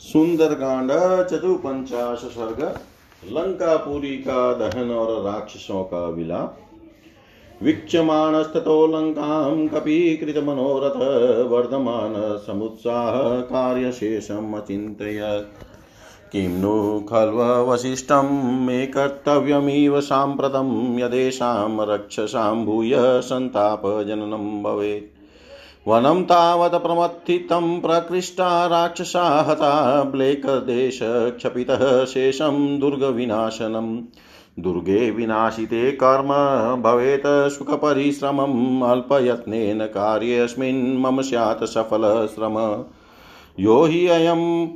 सुंदरकांड चतुपंचाश सर्ग लंकापुरी का दहन और राक्षसों का विलाप। वीक्षमाणस्ततो लङ्कां कपीकृतमनोरथ, वर्धमान समुत्साह कार्यशेषम् अचिन्तयत् किं नु खल्ववशिष्टं मे कर्तव्यमिव साम्प्रतं, यदेषां रक्षसां भूय सन्तापजननं भवेत्। वनं तावत् प्रमथितं प्रकृष्टा राक्षसा हता। ब्लेकदेशक्षपितः शेषं दुर्गविनाशनम् दुर्गे विनाशिते कर्म, भवेत् सुखपरिश्रमम्। अल्पयत्नेन कार्येऽस्मिन् मम स्यात् सफलश्रम। यो हि अयम्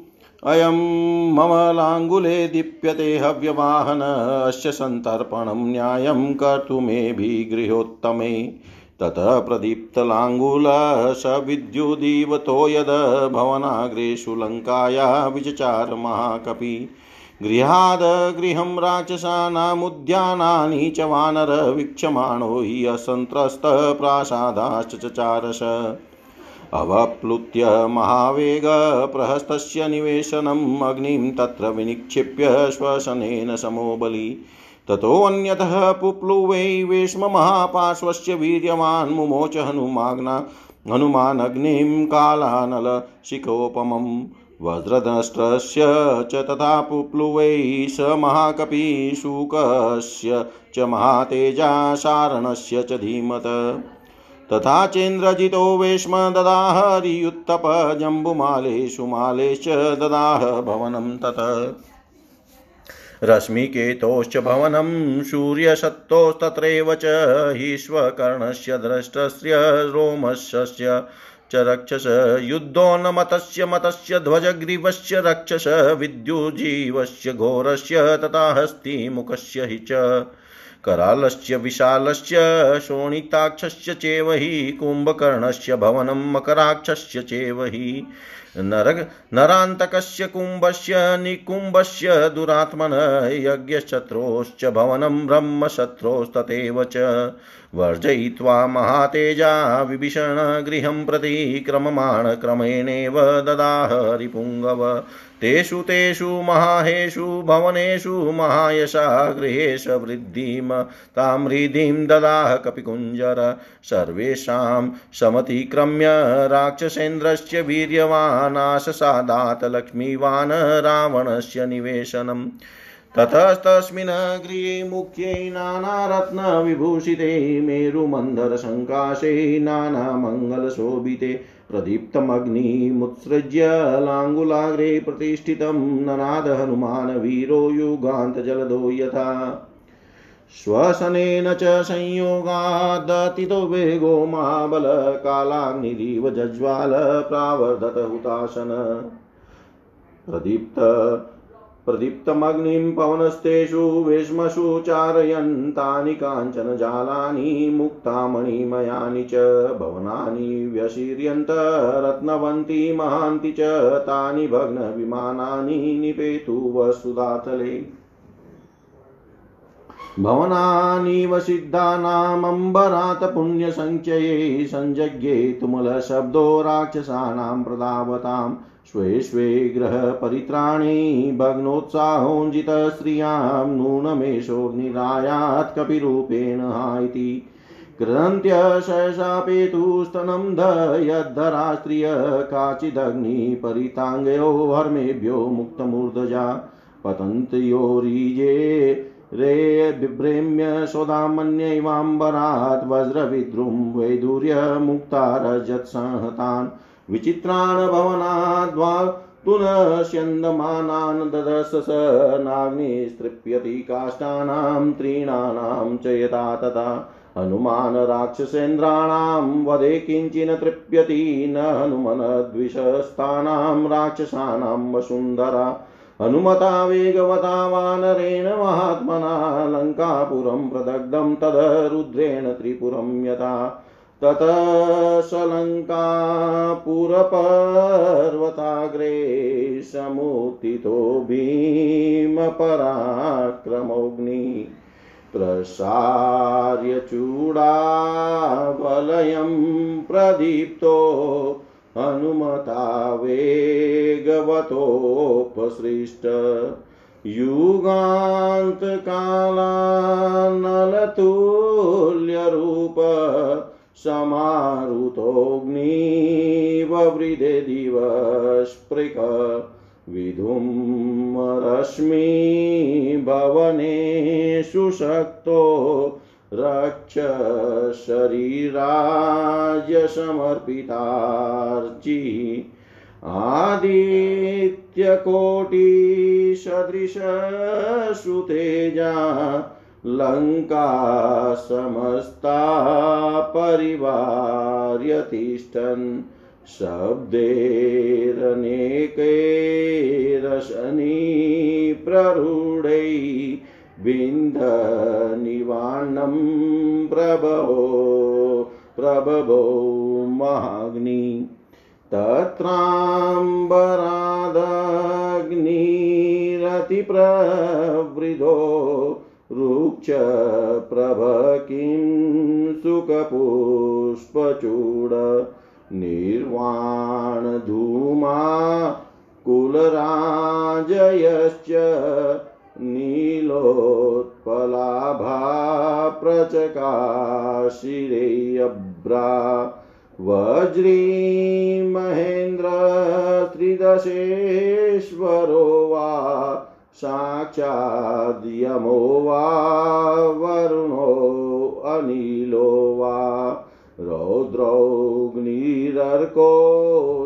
अयं मम लाङ्गुले दीप्यते हव्यवाहन। अस्य सन्तर्पणं न्यायं कर्तुमेभिगृहोत्तमे ततः प्रदीप्तलाङ्गुलः स विद्युदीवतो यद् भवनाग्रेषु लङ्काया विचचार महाकपि। गृहाद् गृहं राक्षसानामुद्यानानि च वानर वीक्षमाणो हि असन्त्रस्तः प्रासादाश्च चचारस अवप्लुत्य महावेगप्रहस्तस्य निवेशनम् अग्निं तत्र विनिक्षिप्य श्वसनेन समो बलि ततोऽन्यतः पुप्लुवै वेश्ममहापार्श्वस्य वीर्यवान् मुमोच हनुमाग्ना हनुमानग्निं कालानलशिखोपमम् वज्रदष्ट्रस्य च तथा पुप्लुवै स महाकपिशुकस्य च महातेजा सारणस्य च धीमत। तथा चेन्द्रजितो वेश्म ददाह हरियुत्तप जम्बुमालेषु मालेश्च ददाह भवनं तत्। रश्मिकेतोश्च भवनं सूर्यसत्तोस्तत्रैव च हीश्वकर्णस्य द्रष्टस्य रोमशस्य च रक्षस युद्धोन्नमतस्य मतस्य ध्वजग्रीवस्य रक्षस विद्युजीवस्य घोरस्य तथा हस्तिमुखस्य हि च करालस्य विशालस्य शोणिताक्षस्य चेव हि कुम्भकर्णस्य भवनं मकराक्षस्य चेव हि। नर नरान्तकस्य कुम्भस्य निकुम्भस्य दुरात्मन यज्ञशत्रोश्च भवनं ब्रह्मशत्रोस्तथैव च। वर्जयित्वा महातेजा विभीषणगृहं प्रति क्रममाण क्रमेणेव ददाह रिपुङ्गव। तेषु तेषु महाहेषु भवनेषु महायशा गृहेश वृद्धिं तां हृदिं ददाह कपिकुञ्जर। सर्वेषां समतिक्रम्य राक्षसेन्द्रस्य वीर्यवानाशसादात् लक्ष्मीवान् रावणस्य निवेशनम्। ततस्तस्मिन् गृहे मुख्ये नानारत्नविभूषिते मेरुमन्धरसङ्काशे नानामङ्गलशोभिते प्रदीप्तमग्निमुत्सृज्य लाङ्गुलाग्रे प्रतिष्ठितं ननाद हनुमान् वीरो युगान्तजलदो यथा। श्वसनेन च संयोगादतितो वेगो महाबलकालाग्निरिव जज्वाल हुताशन। प्रदीप्त प्रदीप्तमग्निं पवनस्तेषु वेश्मसु चारयन् तानि काञ्चन जालानि मुक्तामणिमयानि च भवनानि व्यशीर्यन्त रत्नवन्ति महान्ति च तानि भग्नविमानानि निपेतु वसुधातले। भवनानीव सिद्धानामम्बरात् पुण्यसङ्ख्यये सञ्जज्ञे तुमुलशब्दो राक्षसानां प्रदावताम् स्वे स्वे ग्रहपरित्राणे भग्नोत्साहोञ्जितस्त्रियाँ नूनमेषोऽग्निरायात् कपिरूपेण हा इति कृदन्त्यशशापेतुस्तनं ध यद्धरा स्त्रिय काचिदग्निपरिताङ्गयो हर्मेभ्यो मुक्तमूर्धजा पतन्त्योरीजे रे बिभ्रेम्य सोदामन्यैवाम्बरात् वज्रविद्रुं रजत्संहतान् विचित्रान् भवनाद्वा पुनश्यन्दमानान् ददश स नाग्निस्तृप्यति काष्ठानां त्रीणानां च यथा तथा। हनुमान् राक्षसेन्द्राणां वदे किञ्चिन तृप्यति न हनुमनद्विषस्तानां राक्षसानां वसुन्धरा। हनुमता वेगवता वानरेण महात्मना लङ्कापुरं प्रदग्धं तद रुद्रेण त्रिपुरं यथा। ततः सलङ्कापुरपर्वताग्रे समुत्थितो भीमपराक्रमोऽग्नि प्रसार्य चूडावलयं प्रदीप्तो हनुमता वेगवतोपसृष्ट। युगान्तकालानलतुल्यरूप समारुतोऽग्निववृदे दिवस्पृक। विधुमरश्मि भवनेषु शक्तो रक्ष शरीराय समर्पितार्चि। आदित्यकोटिसदृशसुतेजा लङ्का समस्ता परिवार्यतिष्ठन् शब्दैरनेकैरशनी प्ररूढै बिन्धनिवाणं प्रभवो प्रभवो महाग्नि। तत्राम्बरादग्निरतिप्रवृधो रुक्ष प्रभ किं सुखपुष्पचूड निर्वाणधूमा कुलराजयश्च नीलोत्पलाभा प्रचकाशिरेऽब्रा वज्री महेन्द्र त्रिदशेश्वरो वा साक्षाद्यमो वा वरुणो अनिलो वा रौद्रौग्निरर्को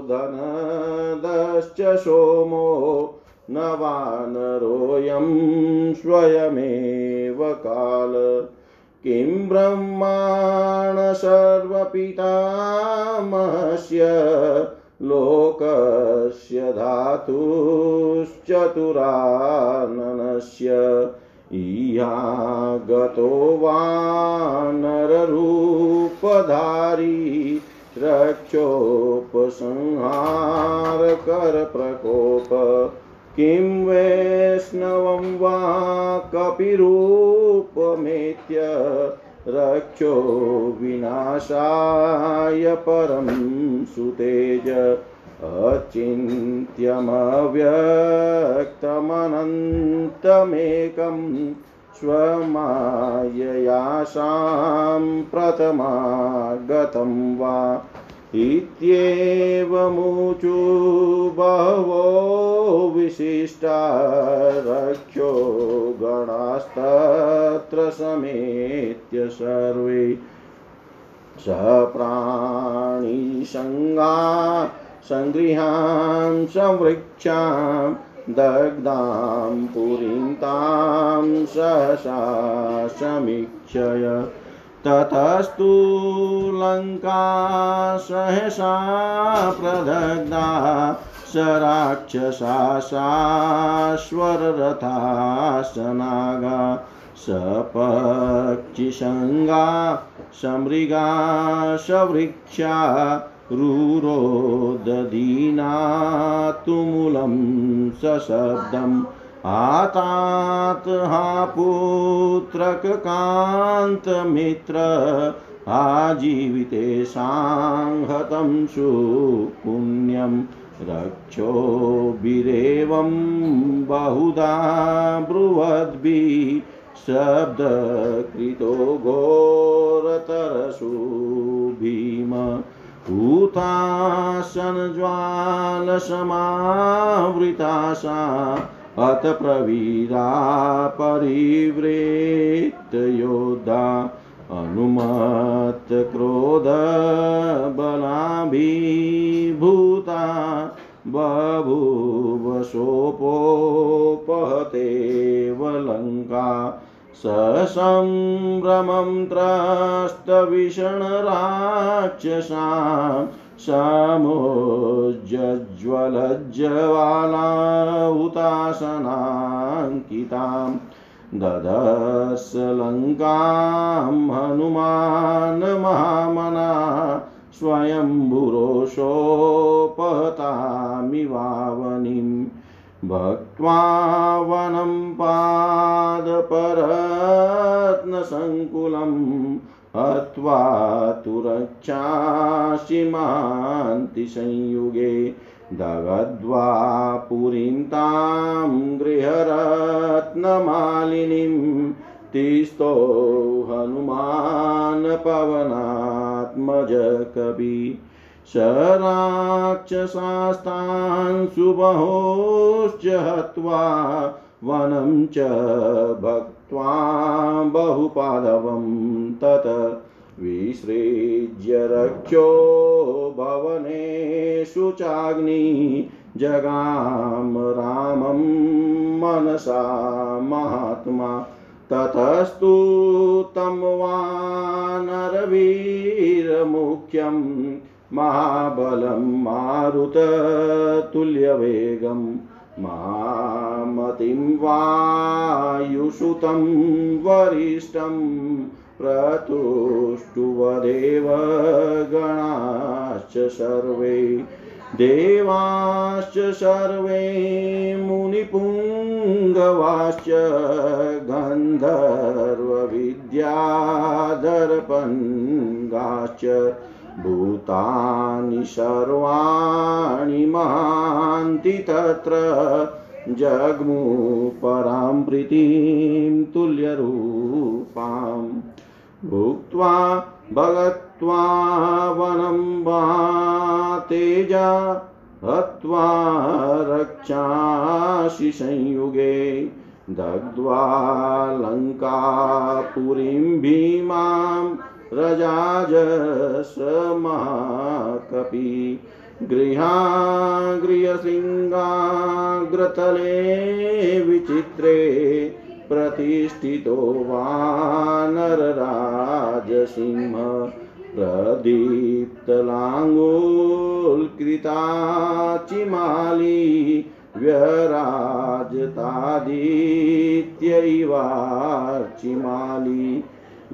धनदश्च सोमो न वानरोऽयं स्वयमेव काल। किं ब्रह्माण सर्वपितामहस्य लोकस्य धातुश्चतुराननस्य इयागतो वानररूपधारी रक्षोपसंहारकरप्रकोप। किं वैष्णवं वा कपिरूपमेत्य रक्षो विनाशाय परं सुतेज। अचिन्त्यमव्यक्तमनन्तमेकं स्वमाययासां प्रथमागतं वा। इत्येवमुचु बहवो विशिष्टा रक्षो गणास्तत्र समेत्य सर्वे। सप्राणिसङ्गा सङ्गृहां संवृक्षां दग्धां पुरीं तां सहसा समीक्षय। ततस्तु लङ्का सहसा प्रदग्धा स राक्षसा शाश्वररथासनागा सपक्षिसङ्गा समृगा सवृक्षा रुरोदधीना तुमुलं सशब्दम्। आतात हा पुत्रककान्तमित्र आजीवितेषां सुपुण्यं रक्षोभिरेवं बहुधा ब्रुवद्भिः शब्दकृतो घोरतरसु भीम हूतासनज्वालसमावृतासा अत प्रवीरा परिवृत्तयोद्धा अनुमत्क्रोधबलाभिभूता बभूवशोपोपहतेव लङ्का ससम्भ्रमं त्रस्तविषणराक्षसां समुज्ज्वलज्ज्वाला ददश लङ्कां हनुमान् महामना स्वयम्भुरोषोपहतामिवावनिम् भक्त्वा वनं पादपरत्नसङ्कुलं हत्वा तु रक्षाशिमान्ति संयुगे दगद्वा पुरीं तां गृहरत्नमालिनीं तिस्तो हनुमान् कवि स राक्षसास्तान् सुबहोश्च हत्वा वनं च भक्त्वा बहुपालवं तत विसृज्य रक्षो भवनेषु चाग्नि जगाम रामं मनसा महात्मा। ततस्तु तं वानरवीरमुख्यं महाबलं मारुततुल्यवेगं मामतिं वायुसुतं वरिष्ठं प्रतुष्टुवदेव गणाश्च सर्वे। देवाश्च सर्वे मुनिपुङ्गवाश्च गन्धर्वविद्याधरपङ्गाश्च भूतानि सर्वाणि महान्ति तत्र जग्मु परां प्रीतिं तुल्यरूपाम् भुक्त्वा भगत्वा वनं वा तेजा हत्वा रक्षासि संयुगे दग्ध्वा लङ्कापुरीं भीमां रजाजसमकपि गृहागृहशृङ्गाग्रतले विचित्रे प्रतिष्ठितो वानरराजसिंह प्रदीप्तलाङ्गोल्कृताचिमाली व्यराजतादित्यैवार्चिमाली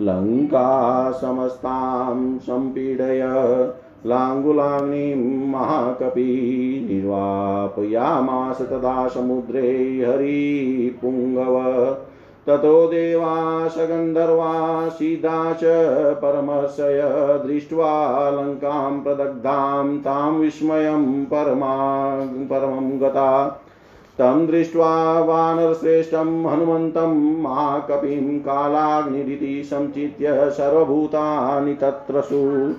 लङ्का समस्तां सम्पीडय लाङ्गुलाग्निं महाकपि निर्वापयामास तदा समुद्रे हरिपुङ्गव। ततो देवाश गन्धर्वा सीधा च परमर्शय दृष्ट्वा लङ्कां प्रदग्धां तां विस्मयं परमा, परमं गता। तं दृष्ट्वा वानरश्रेष्ठं हनुमन्तं महाकपिं कालाग्निरिति संचित्य सर्वभूतानि तत्रसु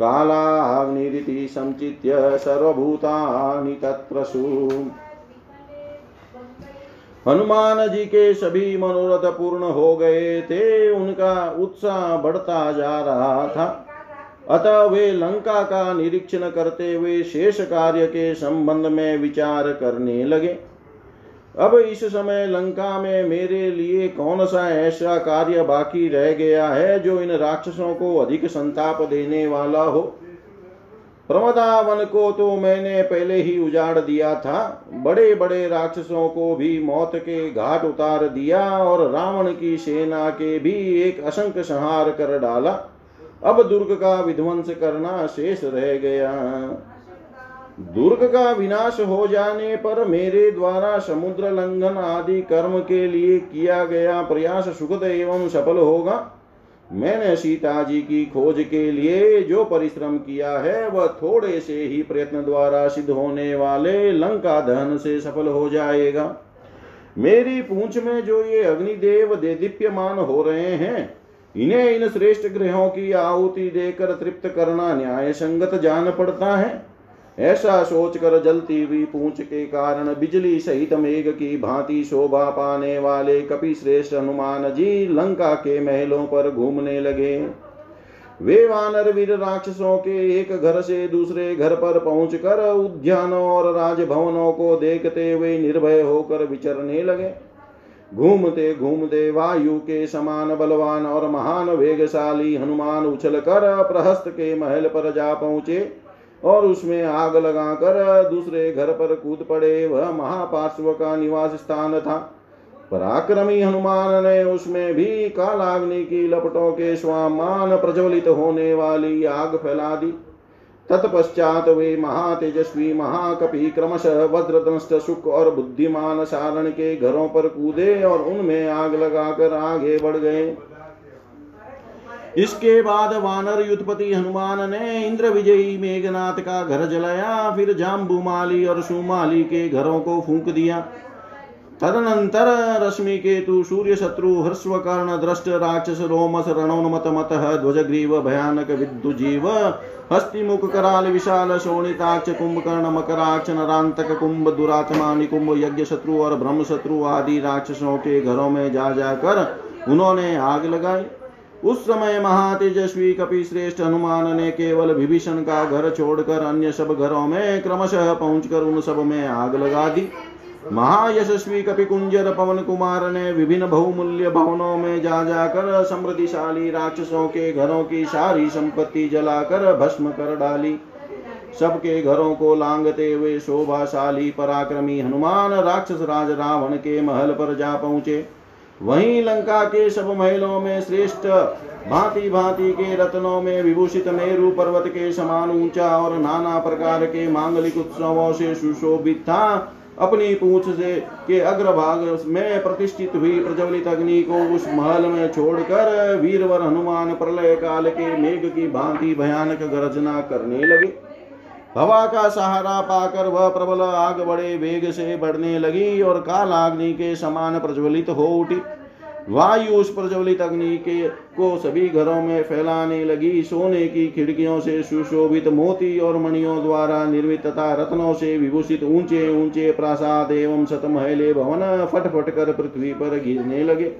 कालाग्निरिति संचित्य सर्वभूतानि हनुमान जी के सभी मनोरथ पूर्ण हो गए थे उनका उत्साह बढ़ता जा रहा था। अतः वे लंका का निरीक्षण करते हुए शेष कार्य के संबंध में विचार करने लगे। अब इस समय लंका में मेरे लिए कौन सा ऐसा कार्य बाकी रह गया है जो इन राक्षसों को अधिक संताप देने वाला हो? प्रमदावन को तो मैंने पहले ही उजाड़ दिया था। बड़े बड़े राक्षसों को भी मौत के घाट उतार दिया और रावण की सेना के भी एक असंख्य संहार कर डाला। अब दुर्ग का विध्वंस करना शेष रह गया। दुर्ग का विनाश हो जाने पर मेरे द्वारा समुद्र लंघन आदि कर्म के लिए किया गया प्रयास सुखद एवं सफल होगा। मैंने सीता जी की खोज के लिए जो परिश्रम किया है, वह थोड़े से ही प्रयत्न द्वारा सिद्ध होने वाले लंका दहन से सफल हो जाएगा। मेरी पूंछ में जो ये अग्निदेव दे दीप्यमान हो रहे हैं, इन्हें इन श्रेष्ठ ग्रहों की आहुति देकर तृप्त करना न्याय संगत जान पड़ता है। ऐसा सोचकर जलती हुई पूंछ के कारण बिजली सहित मेघ की भांति शोभा पाने वाले कपि श्रेष्ठ हनुमान जी लंका के महलों पर घूमने लगे। वे वानर वीर राक्षसों के एक घर से दूसरे घर पर पहुंचकर उद्यानों और राजभवनों को देखते हुए निर्भय होकर विचरने लगे। घूमते घूमते वायु के समान बलवान और महान वेगशाली हनुमान उछल कर प्रहस्त के महल पर जा पहुँचे। और उसमें आग लगाकर दूसरे घर पर कूद पड़े। वह महापार्श्व का निवास स्थान था। पराक्रमी हनुमान ने उसमें भी कालाग्नि की लपटों के स्वामान प्रज्वलित होने वाली आग फैला दी। तत्पश्चात वे महातेजस्वी, महाकपि, क्रमशः वज्रदंष्ट, सुख और बुद्धिमान सारण के घरों पर कूदे और उनमें आग लगाकर आगे बढ़ गए। इसके बाद वानर युद्धपति हनुमान ने इंद्र विजयी मेघनाथ का घर जलाया, फिर जाम्बुमाली और सुमाली के घरों को फूंक दिया। तदनंतर रश्मि केतु, सूर्य शत्रु, हर्षवकर्ण, दृष्ट राक्षस, रोमस रणोन्मत मत ध्वजग्रीव, भयानक विद्युजीव हस्तिमुख, कराल, विशाल, शोणिताक्ष, कुंभकर्ण, मकराक्ष, नरांतक कुंभ, दुरात्मा, निकुंभ, यज्ञ शत्रु और ब्रह्म शत्रु आदि राक्षसों के घरों में जा जाकर उन्होंने आग लगाई। उस समय महातेजस्वी कपि श्रेष्ठ हनुमान ने केवल विभीषण का घर छोड़कर अन्य सब घरों में क्रमशः पहुंचकर उन सब में आग लगा दी। महायशस्वी कपिकुंजर पवन कुमार ने विभिन्न बहुमूल्य भवनों में जा जाकर समृद्धिशाली राक्षसों के घरों की सारी संपत्ति जलाकर भस्म कर डाली। सबके घरों को लांगते हुए शोभाशाली पराक्रमी हनुमान राक्षस राज रावण के महल पर जा पहुँचे। वहीं लंका के सब महलों में श्रेष्ठ, भांति भांति के रत्नों में विभूषित मेरु पर्वत के समान ऊँचा और नाना प्रकार के मांगलिक उत्सवों से सुशोभित था। अपनी पूछ से के अग्रभाग में प्रतिष्ठित हुई प्रज्वलित अग्नि को उस महल में छोड़कर वीरवर हनुमान प्रलय काल के मेघ की भांति भयानक गर्जना करने लगे। हवा का सहारा पाकर वह प्रबल आग बड़े वेग से बढ़ने लगी और कालाग्नि के समान प्रज्वलित हो उठी। वायु उस प्रज्वलित अग्नि के को सभी घरों में फैलाने लगी। सोने की खिड़कियों से सुशोभित मोती और मणियों द्वारा निर्मित तथा रत्नों से विभूषित ऊँचे ऊँचे प्रासाद एवं सतमहले भवन फट फट कर पृथ्वी पर गिरने लगे।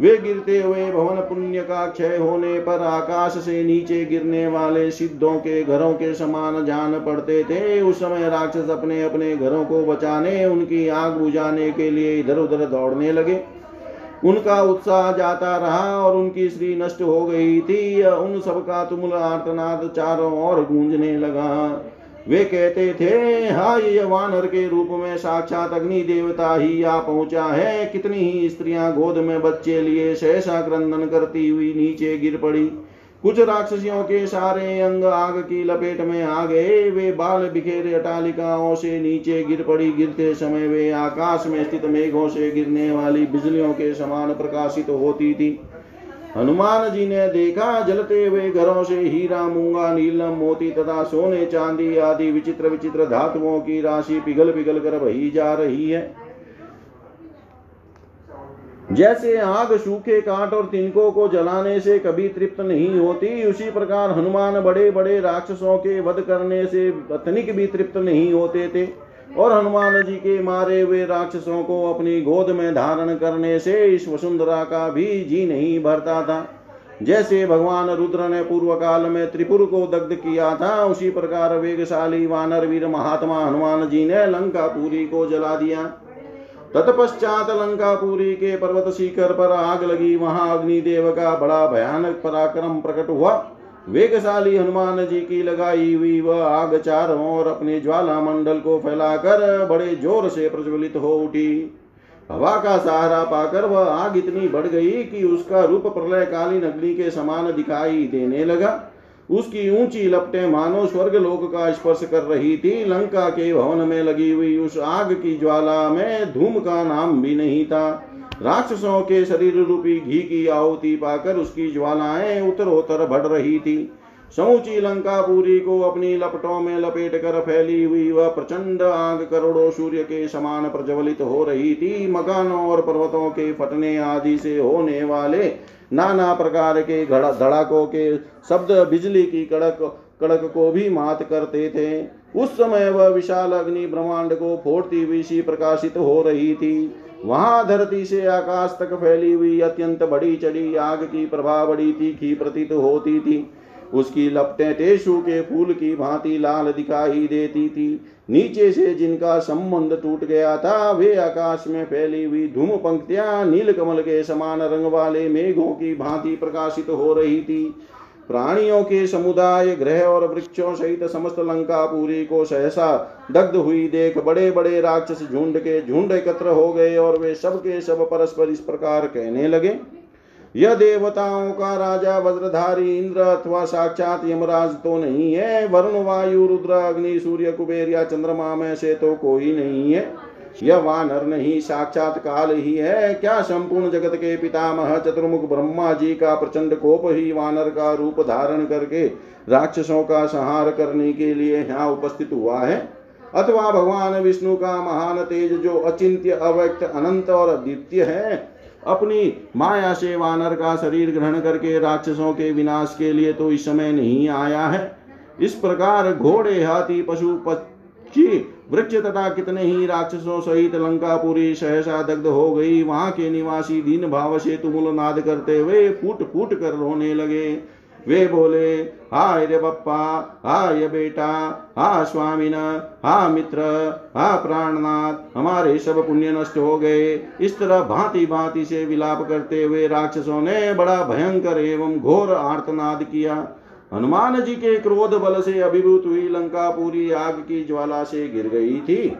वे गिरते हुए भवन पुण्य का क्षय होने पर आकाश से नीचे गिरने वाले सिद्धों के घरों के समान जान पड़ते थे। उस समय राक्षस अपने अपने घरों को बचाने, उनकी आग बुझाने के लिए इधर उधर दौड़ने लगे। उनका उत्साह जाता रहा और उनकी स्त्री नष्ट हो गई थी। उन सबका तुमुल आर्तनाद चारों ओर गूंजने लगा। वे कहते थे, हा, ये वानर के रूप में साक्षात अग्नि देवता ही आ पहुँचा है। कितनी ही स्त्रियाँ गोद में बच्चे लिए सहसा क्रंदन करती हुई नीचे गिर पड़ी। कुछ राक्षसियों के सारे अंग आग की लपेट में आ गए। वे बाल बिखेरे अटालिकाओं से नीचे गिर पड़ी। गिरते समय वे आकाश में स्थित मेघों से गिरने वाली बिजलियों के समान प्रकाशित तो होती थी। हनुमान जी ने देखा, जलते हुए घरों से हीरा, मूँगा, नीलम, मोती तथा सोने, चांदी आदि विचित्र विचित्र धातुओं की राशि पिघल पिघल कर बही जा रही है। जैसे आग सूखे काट और तिनकों को जलाने से कभी तृप्त नहीं होती, उसी प्रकार हनुमान बड़े बड़े राक्षसों के वध करने से तनिक भी तृप्त नहीं होते थे। और हनुमान जी के मारे हुए राक्षसों को अपनी गोद में धारण करने से इस वसुंधरा का भी जी नहीं भरता था। जैसे भगवान रुद्र ने पूर्व काल में त्रिपुर को दग्ध किया था, उसी प्रकार वेगशाली वानर वीर महात्मा हनुमान जी ने लंका पुरी को जला दिया। तत्पश्चात लंकापुरी के पर्वत शिखर पर आग लगी। वहाँ अग्निदेव का बड़ा भयानक पराक्रम प्रकट हुआ। वेगशाली हनुमान जी की लगाई हुई वह आग चारों और अपने ज्वाला मंडल को फैलाकर बड़े ज़ोर से प्रज्वलित हो उठी। हवा का सहारा पाकर वह आग इतनी बढ़ गई कि उसका रूप प्रलय कालीन अग्नि के समान दिखाई देने लगा। उसकी ऊँची लपटें मानो स्वर्ग लोक का स्पर्श कर रही थी। लंका के भवन में लगी हुई उस आग की ज्वाला में धूम का नाम भी नहीं था। राक्षसों के शरीर रूपी घी की आहुति पाकर उसकी ज्वालाएँ उत्तरोत्तर बढ़ रही थी। समूची लंका पूरी को अपनी लपटों में लपेट कर फैली हुई वह प्रचंड आग करोड़ों सूर्य के समान प्रज्वलित हो रही थी। मकानों और पर्वतों के फटने आदि से होने वाले नाना प्रकार के धड़ाकों के शब्द बिजली की कड़क कड़क को भी मात करते थे। उस समय वह विशाल अग्नि ब्रह्मांड को फोड़ती हुई सी प्रकाशित हो रही थी। वहाँ धरती से आकाश तक फैली हुई अत्यंत बड़ी चढ़ी आग की प्रभा बड़ी तीखी प्रतीत होती थी। उसकी लपटें टेशु के फूल की भांति लाल दिखाई देती थी। नीचे से जिनका संबंध टूट गया था, वे आकाश में फैली हुई धूम पंक्तियाँ नील कमल के समान रंग वाले मेघों की भांति प्रकाशित हो रही थी। प्राणियों के समुदाय ग्रह और वृक्षों सहित समस्त लंका पूरी को सहसा दग्ध हुई देख बड़े बड़े राक्षस झुंड के झुंड एकत्र हो गए और वे सब के सब परस्पर इस प्रकार कहने लगे, यह देवताओं का राजा, वज्रधारी, इंद्र अथवा साक्षात यमराज तो नहीं है। वरुण, वायु, रुद्र, अग्नि, सूर्य, कुबेर या चंद्रमा में से तो कोई नहीं है। यह वानर नहीं, साक्षात काल ही है। क्या संपूर्ण जगत के पितामह चतुर्मुख ब्रह्मा जी का प्रचंड कोप ही वानर का रूप धारण करके राक्षसों का संहार करने के लिए यहाँ उपस्थित हुआ है? अथवा भगवान विष्णु का महान तेज जो अचिंत्य, अव्यक्त, अनंत और अद्वितीय है, अपनी माया से वानर का शरीर ग्रहण करके राक्षसों के विनाश के लिए तो इस समय नहीं आया है। इस प्रकार घोड़े, हाथी, पशु, पक्षी वृक्ष तथा कितने ही राक्षसों सहित लंकापुरी सहसा दग्ध हो गई। वहाँ के निवासी दीन भाव से तुमुल नाद करते हुए फूट फूट कर रोने लगे। वे बोले, हाय रे बप्पा, हाय बेटा हा स्वामीन हा मित्र हा प्राणनाथ, हमारे सब पुण्य नष्ट हो गए। इस तरह भांति भांति से विलाप करते हुए राक्षसों ने बड़ा भयंकर एवं घोर आर्तनाद किया। हनुमान जी के क्रोध बल से अभिभूत हुई लंका पूरी आग की ज्वाला से गिर गई थी।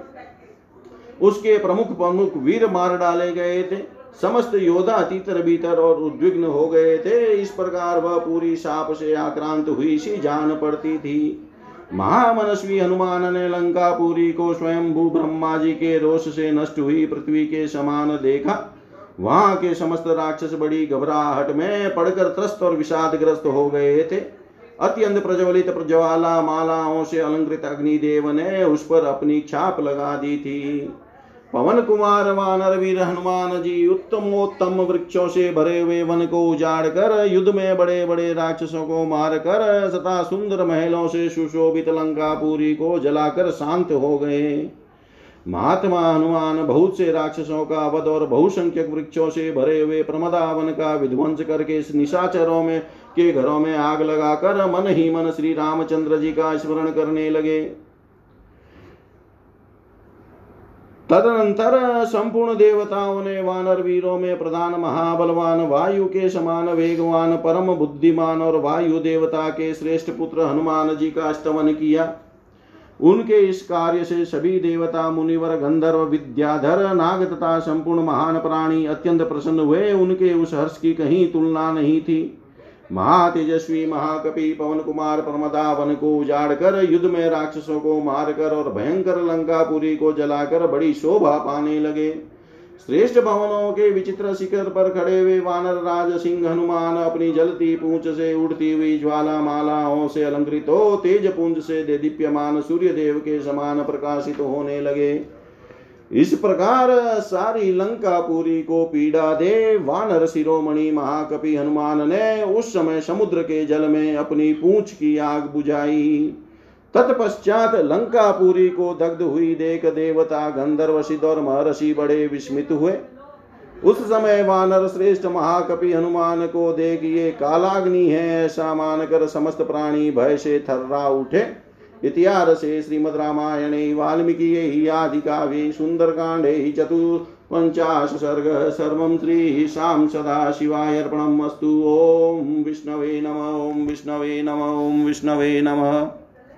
उसके प्रमुख प्रमुख वीर मार डाले गए थे। समस्त योद्धा तीतर भीतर और उद्विग्न हो गए थे। इस प्रकार वह पूरी साप से आक्रांत हुई सी जान पड़ती थी। महामनस्वी हनुमान ने लंकापुरी को स्वयं भू ब्रह्मा जी के रोष से नष्ट हुई, पृथ्वी के समान देखा। वहाँ के समस्त राक्षस बड़ी घबराहट में पड़कर त्रस्त और विषादग्रस्त हो गए थे। अत्यंत प्रज्वलित प्रज्वाला, मालाओं से अलंकृत अग्निदेव ने उस पर अपनी छाप लगा दी थी। पवन कुमार, वानर, वीर, हनुमान जी, उत्तमोत्तम वृक्षों से भरे हुए वन को उजाड़ कर युद्ध में बड़े बड़े राक्षसों को मार कर तथा सुंदर महलों से सुशोभित लंकापुरी को जलाकर शांत हो गए। महात्मा हनुमान बहुत से राक्षसों का वध और बहुसंख्यक वृक्षों से भरे हुए प्रमदावन का विध्वंस करके निशाचरों में, के घरों में आग लगाकर मन ही मन श्री रामचंद्र जी का स्मरण करने लगे। तदनंतर संपूर्ण देवताओं ने वानर वीरों में प्रधान महाबलवान वायु के समान वेगवान परम बुद्धिमान और वायु देवता के श्रेष्ठ पुत्र हनुमान जी का स्तवन किया। उनके इस कार्य से सभी देवता, मुनिवर, गंधर्व, विद्याधर, नाग तथा संपूर्ण महान प्राणी अत्यंत प्रसन्न हुए। उनके उस हर्ष की कहीं तुलना नहीं थी। महातेजस्वी, महाकपि पवन कुमार प्रमदा वन को उजाड़ कर युद्ध में राक्षसों को मारकर और भयंकर लंकापुरी को जलाकर बड़ी शोभा पाने लगे। श्रेष्ठ भवनों के विचित्र शिखर पर खड़े हुए वानर राज सिंह हनुमान अपनी जलती पूंछ से उड़ती हुई ज्वाला मालाओं से अलंकृत हो, तेज पुंज से दीप्यमान सूर्य देव के समान प्रकाशित तो होने लगे। इस प्रकार सारी लंका पूरी को पीड़ा दे, वानर शिरोमणि महाकपि हनुमान ने उस समय समुद्र के जल में अपनी पूंछ की आग बुझाई। तत्पश्चात लंकापुरी को दग्ध हुई देख देवता गंधर्व सिद्ध और महर्षि बड़े विस्मित हुए। उस समय वानर श्रेष्ठ महाकपि हनुमान को देख, ये कालाग्नि है, ऐसा मानकर समस्त प्राणी भय से थर्रा उठे। इतिहासे श्रीमद् रामायणे, वाल्मीकि आदिकाव्ये सुन्दरकाण्डे चतुर्पञ्चाश सर्ग, सर्वं श्रीशां सदाशिवाय अर्पणम् अस्तु। ॐ विष्णवे नम ॐ विष्णवे नम ॐ विष्णवे नमः।